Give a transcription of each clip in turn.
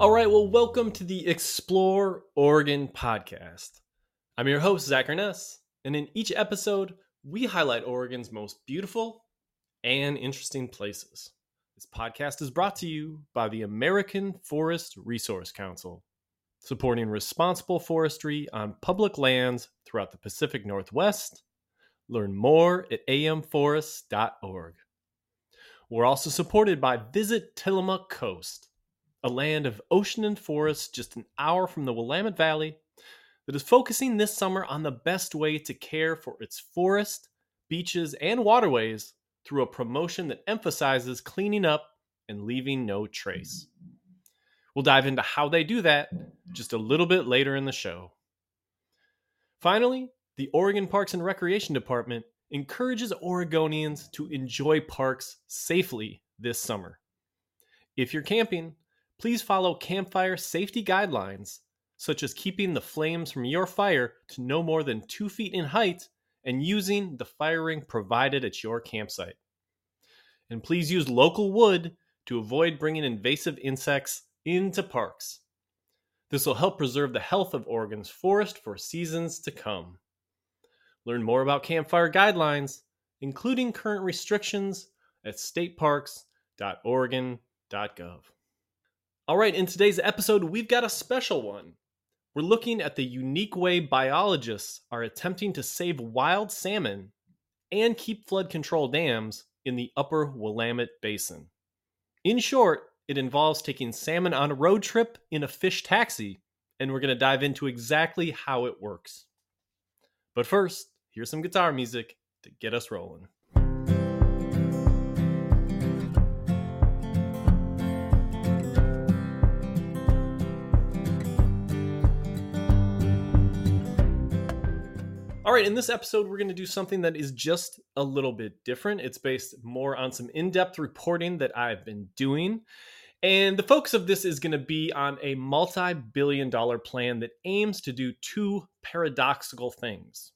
All right, well, welcome to the Explore Oregon podcast. I'm your host, Zach Urness, and in each episode, we highlight Oregon's most beautiful and interesting places. This podcast is brought to you by the American Forest Resource Council, supporting responsible forestry on public lands throughout the Pacific Northwest. Learn more at amforests.org. We're also supported by Visit Tillamook Coast a land of ocean and forest just an hour from the Willamette Valley that is focusing this summer on the best way to care for its forest, beaches, and waterways through a promotion that emphasizes cleaning up and leaving no trace. We'll dive into how they do that just a little bit later in the show. Finally, the Oregon Parks and Recreation Department encourages Oregonians to enjoy parks safely this summer. If you're camping, please follow campfire safety guidelines, such as keeping the flames from your fire to no more than two feet in height and using the fire ring provided at your campsite. And please use local wood to avoid bringing invasive insects into parks. This will help preserve the health of Oregon's forest for seasons to come. Learn more about campfire guidelines, including current restrictions, at stateparks.oregon.gov. All right, in today's episode, we've got a special one. We're looking at the unique way biologists are attempting to save wild salmon and keep flood control dams in the upper Willamette Basin. In short, it involves taking salmon on a road trip in a fish taxi, and we're going to dive into exactly how it works. But first, here's some guitar music to get us rolling. Right, in this episode, we're going to do something that is just a little bit different. It's based more on some in depth reporting that I've been doing. And the focus of this is going to be on a multi billion dollar plan that aims to do two paradoxical things.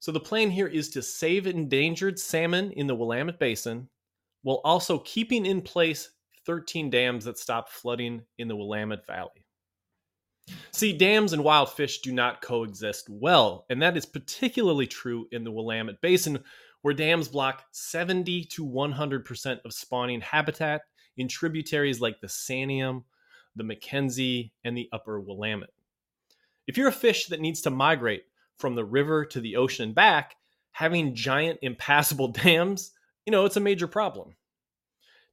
So, the plan here is to save endangered salmon in the Willamette Basin while also keeping in place 13 dams that stop flooding in the Willamette Valley. See, dams and wild fish do not coexist well, and that is particularly true in the Willamette Basin, where dams block 70 to 100% of spawning habitat in tributaries like the Santiam, the McKenzie, and the upper Willamette. If you're a fish that needs to migrate from the river to the ocean and back, having giant impassable dams, you know, it's a major problem.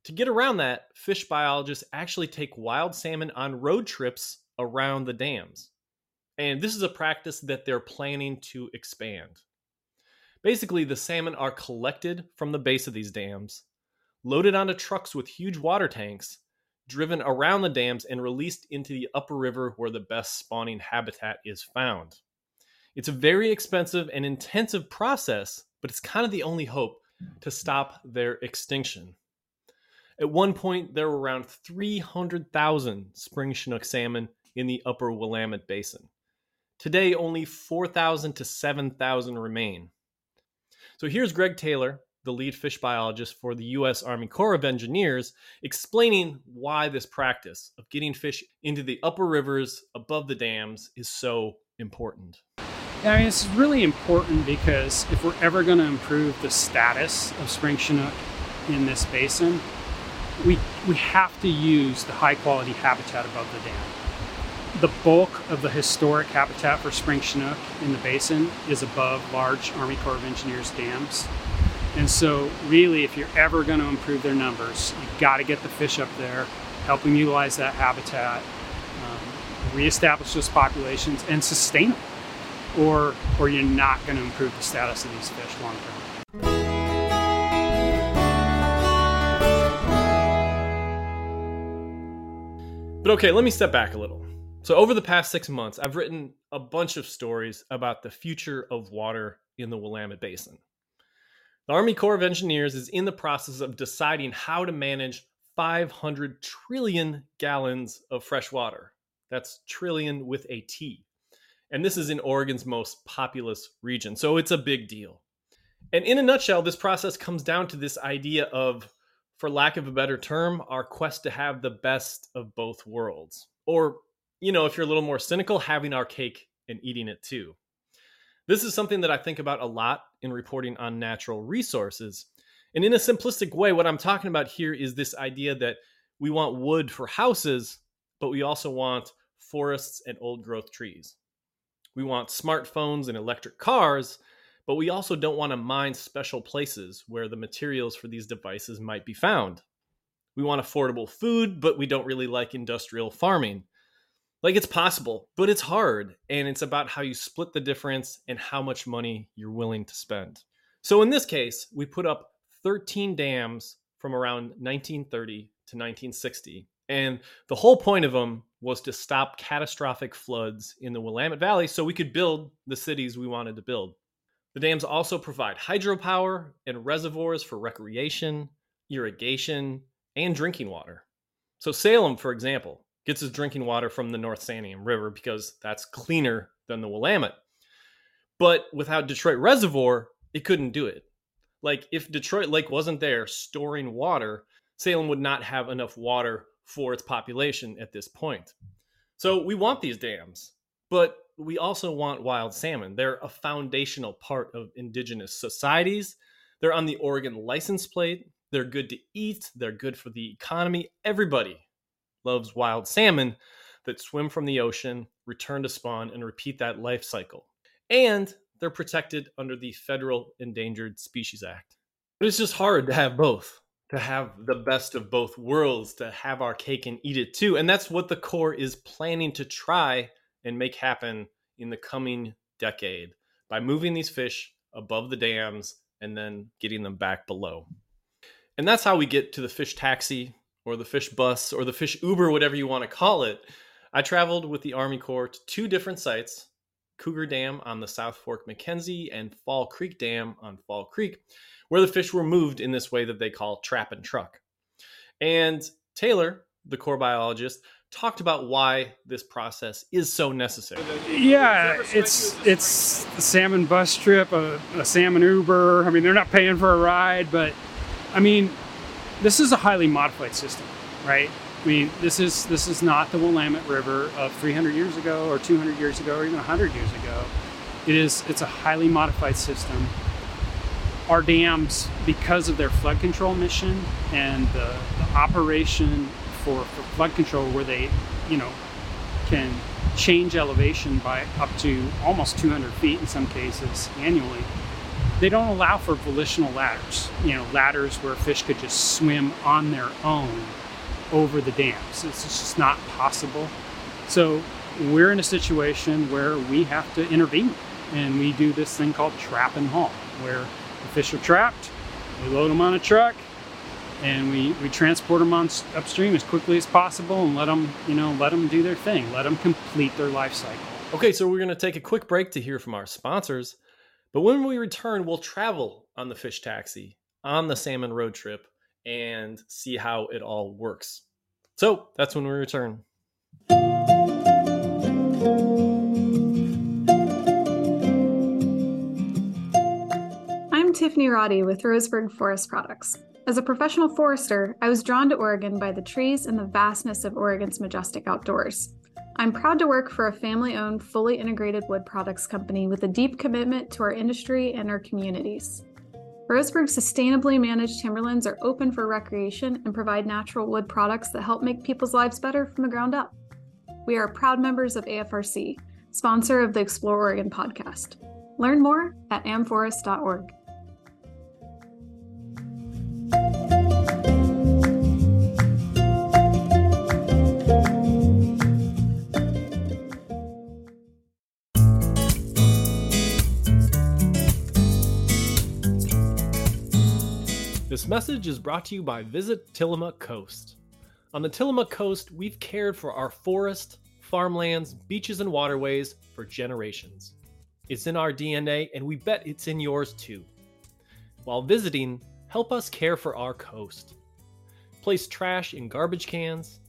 To get around that, fish biologists actually take wild salmon on road trips around the dams. And this is a practice that they're planning to expand. Basically, the salmon are collected from the base of these dams, loaded onto trucks with huge water tanks, driven around the dams, and released into the upper river where the best spawning habitat is found. It's a very expensive and intensive process, but it's kind of the only hope to stop their extinction. At one point, there were around 300,000 spring Chinook salmon in the upper Willamette Basin. Today, only 4,000 to 7,000 remain. So here's Greg Taylor, the lead fish biologist for the U.S. Army Corps of Engineers, explaining why this practice of getting fish into the upper rivers above the dams is so important. I mean, it's really important because if we're ever going to improve the status of spring Chinook in this basin, we, we have to use the high quality habitat above the dam the bulk of the historic habitat for spring chinook in the basin is above large Army Corps of Engineers dams. And so, really, if you're ever going to improve their numbers, you've got to get the fish up there, help them utilize that habitat, um, reestablish those populations, and sustain them. Or, or you're not going to improve the status of these fish long term. But okay, let me step back a little. So, over the past six months, I've written a bunch of stories about the future of water in the Willamette Basin. The Army Corps of Engineers is in the process of deciding how to manage 500 trillion gallons of fresh water. That's trillion with a T. And this is in Oregon's most populous region. So it's a big deal. And in a nutshell, this process comes down to this idea of, for lack of a better term, our quest to have the best of both worlds. Or, you know, if you're a little more cynical, having our cake and eating it too. This is something that I think about a lot in reporting on natural resources. And in a simplistic way, what I'm talking about here is this idea that we want wood for houses, but we also want forests and old growth trees. We want smartphones and electric cars, but we also don't want to mine special places where the materials for these devices might be found. We want affordable food, but we don't really like industrial farming. Like it's possible, but it's hard. And it's about how you split the difference and how much money you're willing to spend. So in this case, we put up 13 dams from around 1930 to 1960. And the whole point of them was to stop catastrophic floods in the Willamette Valley so we could build the cities we wanted to build. The dams also provide hydropower and reservoirs for recreation, irrigation, and drinking water. So, Salem, for example, gets his drinking water from the North Santiam River because that's cleaner than the Willamette. But without Detroit Reservoir, it couldn't do it. Like if Detroit Lake wasn't there storing water, Salem would not have enough water for its population at this point. So we want these dams, but we also want wild salmon. They're a foundational part of indigenous societies. They're on the Oregon license plate. They're good to eat. They're good for the economy. Everybody loves wild salmon that swim from the ocean, return to spawn, and repeat that life cycle. And they're protected under the Federal Endangered Species Act. But it's just hard to have both, to have the best of both worlds, to have our cake and eat it too. And that's what the Corps is planning to try and make happen in the coming decade by moving these fish above the dams and then getting them back below. And that's how we get to the fish taxi or the fish bus or the fish Uber, whatever you want to call it. I traveled with the Army Corps to two different sites Cougar Dam on the South Fork McKenzie and Fall Creek Dam on Fall Creek, where the fish were moved in this way that they call trap and truck. And Taylor, the Corps biologist, talked about why this process is so necessary. Yeah, it's it's a salmon bus trip, a, a salmon Uber. I mean, they're not paying for a ride, but I mean, this is a highly modified system, right? I mean, this is this is not the Willamette River of 300 years ago, or 200 years ago, or even 100 years ago. It is it's a highly modified system. Our dams, because of their flood control mission and the, the operation for, for flood control, where they, you know, can change elevation by up to almost 200 feet in some cases annually they don't allow for volitional ladders, you know, ladders where fish could just swim on their own over the dams. It's just not possible. So we're in a situation where we have to intervene and we do this thing called trap and haul, where the fish are trapped, we load them on a truck, and we, we transport them on upstream as quickly as possible and let them, you know, let them do their thing, let them complete their life cycle. Okay, so we're going to take a quick break to hear from our sponsors. But when we return, we'll travel on the fish taxi on the salmon road trip and see how it all works. So that's when we return. I'm Tiffany Roddy with Roseburg Forest Products. As a professional forester, I was drawn to Oregon by the trees and the vastness of Oregon's majestic outdoors. I'm proud to work for a family owned, fully integrated wood products company with a deep commitment to our industry and our communities. Roseburg's sustainably managed timberlands are open for recreation and provide natural wood products that help make people's lives better from the ground up. We are proud members of AFRC, sponsor of the Explore Oregon podcast. Learn more at amforest.org. This message is brought to you by Visit Tillamook Coast. On the Tillamook Coast, we've cared for our forest, farmlands, beaches, and waterways for generations. It's in our DNA, and we bet it's in yours too. While visiting, help us care for our coast. Place trash in garbage cans,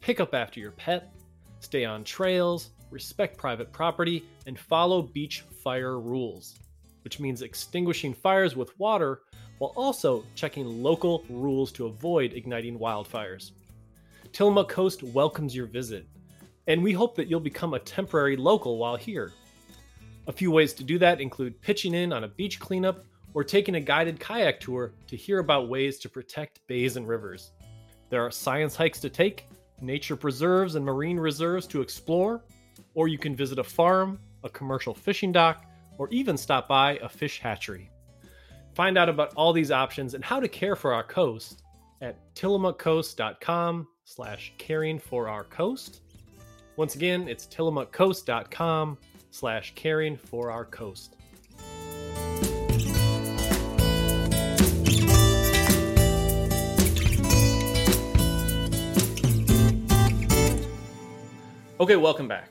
pick up after your pet, stay on trails, respect private property, and follow beach fire rules, which means extinguishing fires with water while also checking local rules to avoid igniting wildfires. Tillamook Coast welcomes your visit, and we hope that you'll become a temporary local while here. A few ways to do that include pitching in on a beach cleanup or taking a guided kayak tour to hear about ways to protect bays and rivers. There are science hikes to take, nature preserves and marine reserves to explore, or you can visit a farm, a commercial fishing dock, or even stop by a fish hatchery. Find out about all these options and how to care for our coast at tillamookcoast.com slash caring for our coast. Once again, it's tillamookcoast.com slash caring for our coast. Okay, welcome back.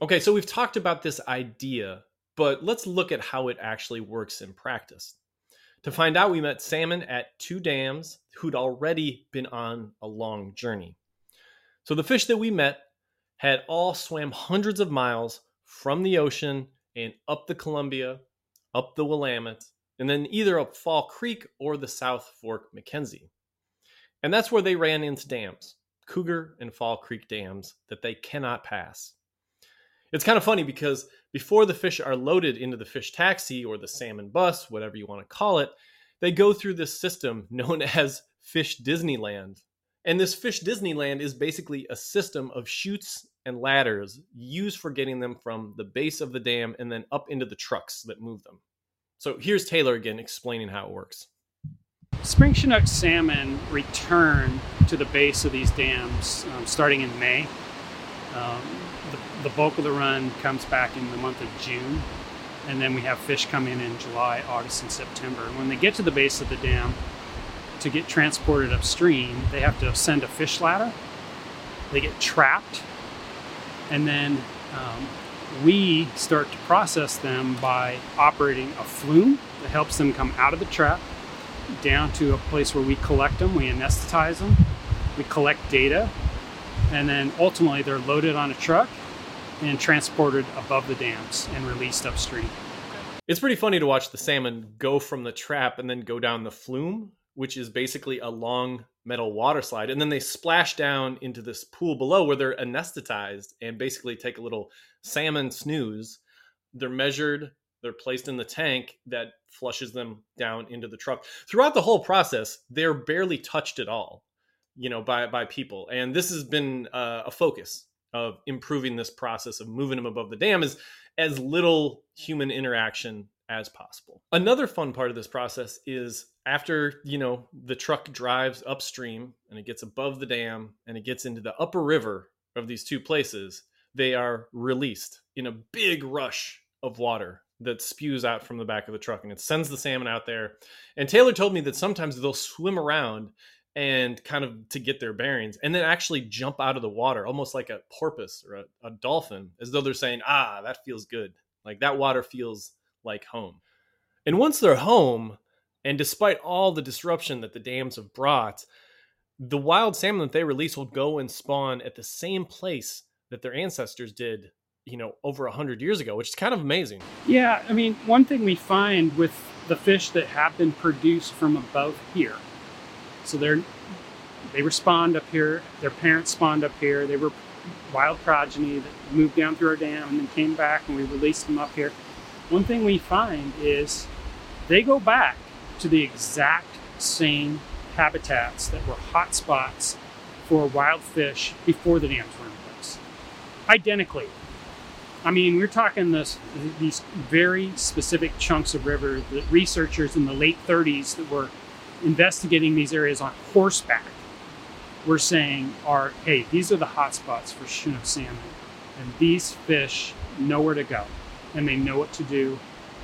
Okay, so we've talked about this idea, but let's look at how it actually works in practice. To find out, we met salmon at two dams who'd already been on a long journey. So the fish that we met had all swam hundreds of miles from the ocean and up the Columbia, up the Willamette, and then either up Fall Creek or the South Fork McKenzie. And that's where they ran into dams, Cougar and Fall Creek dams that they cannot pass. It's kind of funny because before the fish are loaded into the fish taxi or the salmon bus, whatever you want to call it, they go through this system known as Fish Disneyland. And this Fish Disneyland is basically a system of chutes and ladders used for getting them from the base of the dam and then up into the trucks that move them. So here's Taylor again explaining how it works. Spring Chinook salmon return to the base of these dams um, starting in May. Um, the, bulk of the run comes back in the month of June, and then we have fish come in in July, August, and September. When they get to the base of the dam to get transported upstream, they have to ascend a fish ladder. They get trapped, and then um, we start to process them by operating a flume that helps them come out of the trap down to a place where we collect them, we anesthetize them, we collect data, and then ultimately they're loaded on a truck and transported above the dams and released upstream. It's pretty funny to watch the salmon go from the trap and then go down the flume, which is basically a long metal water slide. And then they splash down into this pool below where they're anesthetized and basically take a little salmon snooze. They're measured, they're placed in the tank that flushes them down into the truck. Throughout the whole process, they're barely touched at all, you know, by by people. And this has been uh, a focus of improving this process of moving them above the dam is as little human interaction as possible. Another fun part of this process is after, you know, the truck drives upstream and it gets above the dam and it gets into the upper river of these two places, they are released in a big rush of water that spews out from the back of the truck and it sends the salmon out there. And Taylor told me that sometimes they'll swim around and kind of to get their bearings and then actually jump out of the water almost like a porpoise or a, a, dolphin as though they're saying ah that feels good. Like that water feels like home. And once they're home and despite all the disruption that the dams have brought the wild salmon that they release will go and spawn at the same place that their ancestors did you know over a 100 years ago which is kind of amazing. Yeah i mean one thing we find with the fish that have been produced from above here so they're they up here. Their parents spawned up here. They were wild progeny that moved down through our dam and then came back and we released them up here. One thing we find is they go back to the exact same habitats that were hot spots for wild fish before the dams were in place. Identically. I mean, we're talking this these very specific chunks of river that researchers in the late 30s that were investigating these areas on horseback, we're saying are, hey, these are the hot spots for Chinook salmon. And these fish know where to go and they know what to do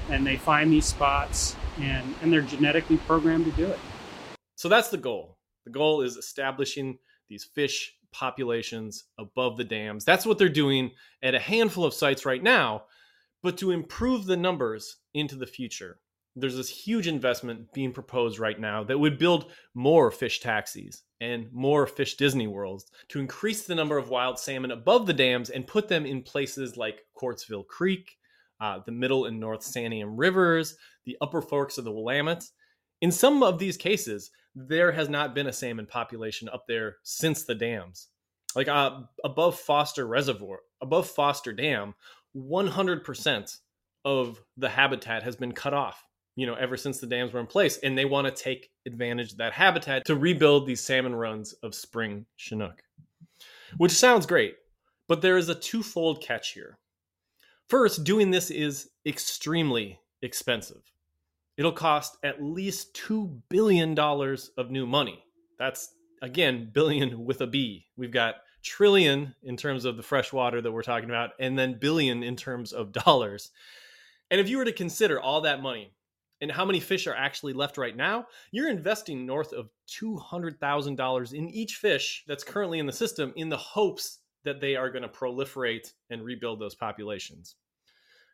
and they find these spots and, and they're genetically programmed to do it. So that's the goal. The goal is establishing these fish populations above the dams. That's what they're doing at a handful of sites right now. But to improve the numbers into the future, there's this huge investment being proposed right now that would build more fish taxis and more fish Disney worlds to increase the number of wild salmon above the dams and put them in places like Quartzville Creek, uh, the Middle and North Santiam rivers, the upper forks of the Willamette. In some of these cases, there has not been a salmon population up there since the dams. Like uh, above Foster Reservoir, above Foster Dam, 100% of the habitat has been cut off you know, ever since the dams were in place. And they want to take advantage of that habitat to rebuild these salmon runs of spring Chinook, which sounds great. But there is a twofold catch here. First, doing this is extremely expensive. It'll cost at least $2 billion of new money. That's, again, billion with a B. We've got trillion in terms of the fresh water that we're talking about, and then billion in terms of dollars. And if you were to consider all that money and how many fish are actually left right now, you're investing north of $200,000 in each fish that's currently in the system in the hopes that they are going to proliferate and rebuild those populations.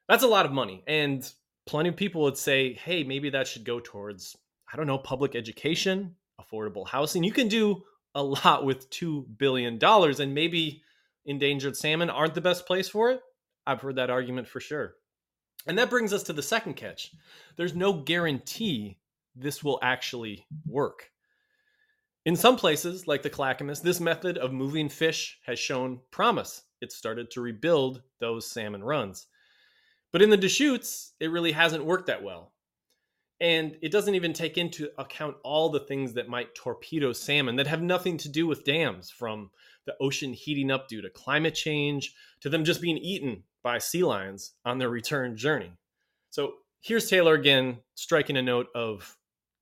That's a lot of money. And plenty of people would say, hey, maybe that should go towards, I don't know, public education, affordable housing. You can do a lot with $2 billion, and maybe endangered salmon aren't the best place for it. I've heard that argument for sure. And that brings us to the second catch. There's no guarantee this will actually work. In some places, like the Clackamas, this method of moving fish has shown promise. It started to rebuild those salmon runs. But in the Deschutes, it really hasn't worked that well. And it doesn't even take into account all the things that might torpedo salmon that have nothing to do with dams, from the ocean heating up due to climate change to them just being eaten by sea lions on their return journey. So here's Taylor again striking a note of,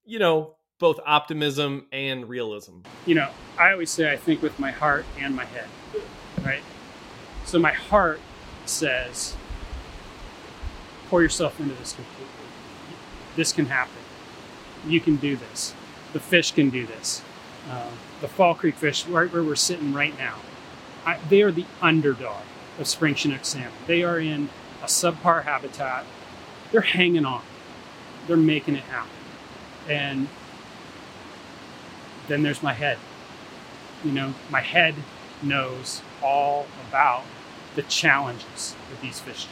you know, both optimism and realism. You know, I always say I think with my heart and my head, right? So my heart says, pour yourself into this completely. This can happen. You can do this. The fish can do this. Uh, the Fall Creek fish, right where we're sitting right now, I, they are the underdog of spring Chinook salmon. They are in a subpar habitat. They're hanging on. They're making it happen. And then there's my head. You know, my head knows all about the challenges that these fish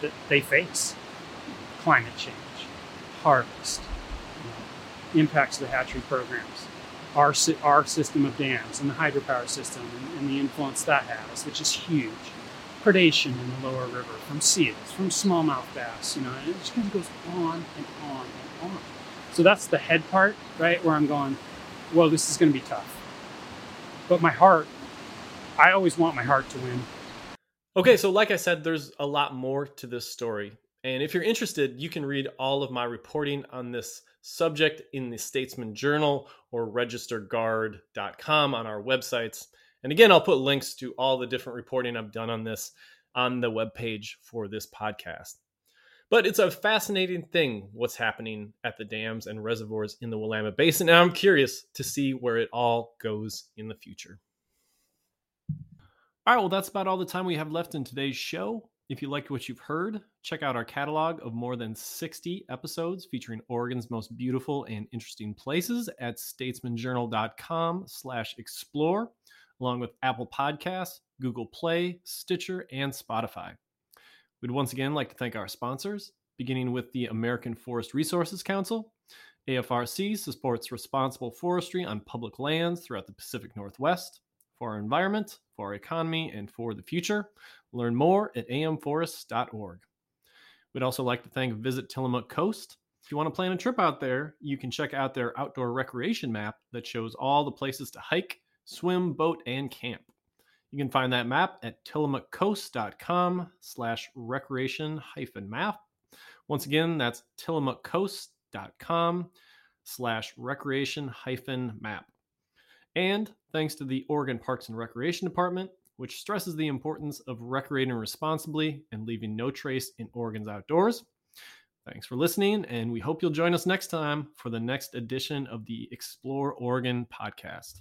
that they face. Climate change, harvest, impacts of the hatchery programs, our, our system of dams and the hydropower system and, and the influence that has, which is huge predation in the lower river from seals, from smallmouth bass, you know, and it just kind of goes on and on and on. So that's the head part, right, where I'm going, well, this is going to be tough. But my heart, I always want my heart to win. Okay, so like I said, there's a lot more to this story. And if you're interested, you can read all of my reporting on this subject in the Statesman Journal or registerguard.com on our websites. And again, I'll put links to all the different reporting I've done on this on the webpage for this podcast. But it's a fascinating thing what's happening at the dams and reservoirs in the Willamette Basin. And I'm curious to see where it all goes in the future. All right, well, that's about all the time we have left in today's show. If you liked what you've heard, check out our catalog of more than 60 episodes featuring Oregon's most beautiful and interesting places at statesmanjournal.com slash explore along with Apple Podcasts, Google Play, Stitcher, and Spotify. We'd once again like to thank our sponsors, beginning with the American Forest Resources Council. AFRC supports responsible forestry on public lands throughout the Pacific Northwest for our environment, for our economy, and for the future. Learn more at amforests.org. We'd also like to thank Visit Tillamook Coast. If you want to plan a trip out there, you can check out their outdoor recreation map that shows all the places to hike, swim, boat, and camp. You can find that map at tillamookcoast.com slash recreation hyphen map. Once again, that's tillamookcoast.com slash recreation hyphen map. And thanks to the Oregon Parks and Recreation Department, which stresses the importance of recreating responsibly and leaving no trace in Oregon's outdoors. Thanks for listening, and we hope you'll join us next time for the next edition of the Explore Oregon podcast.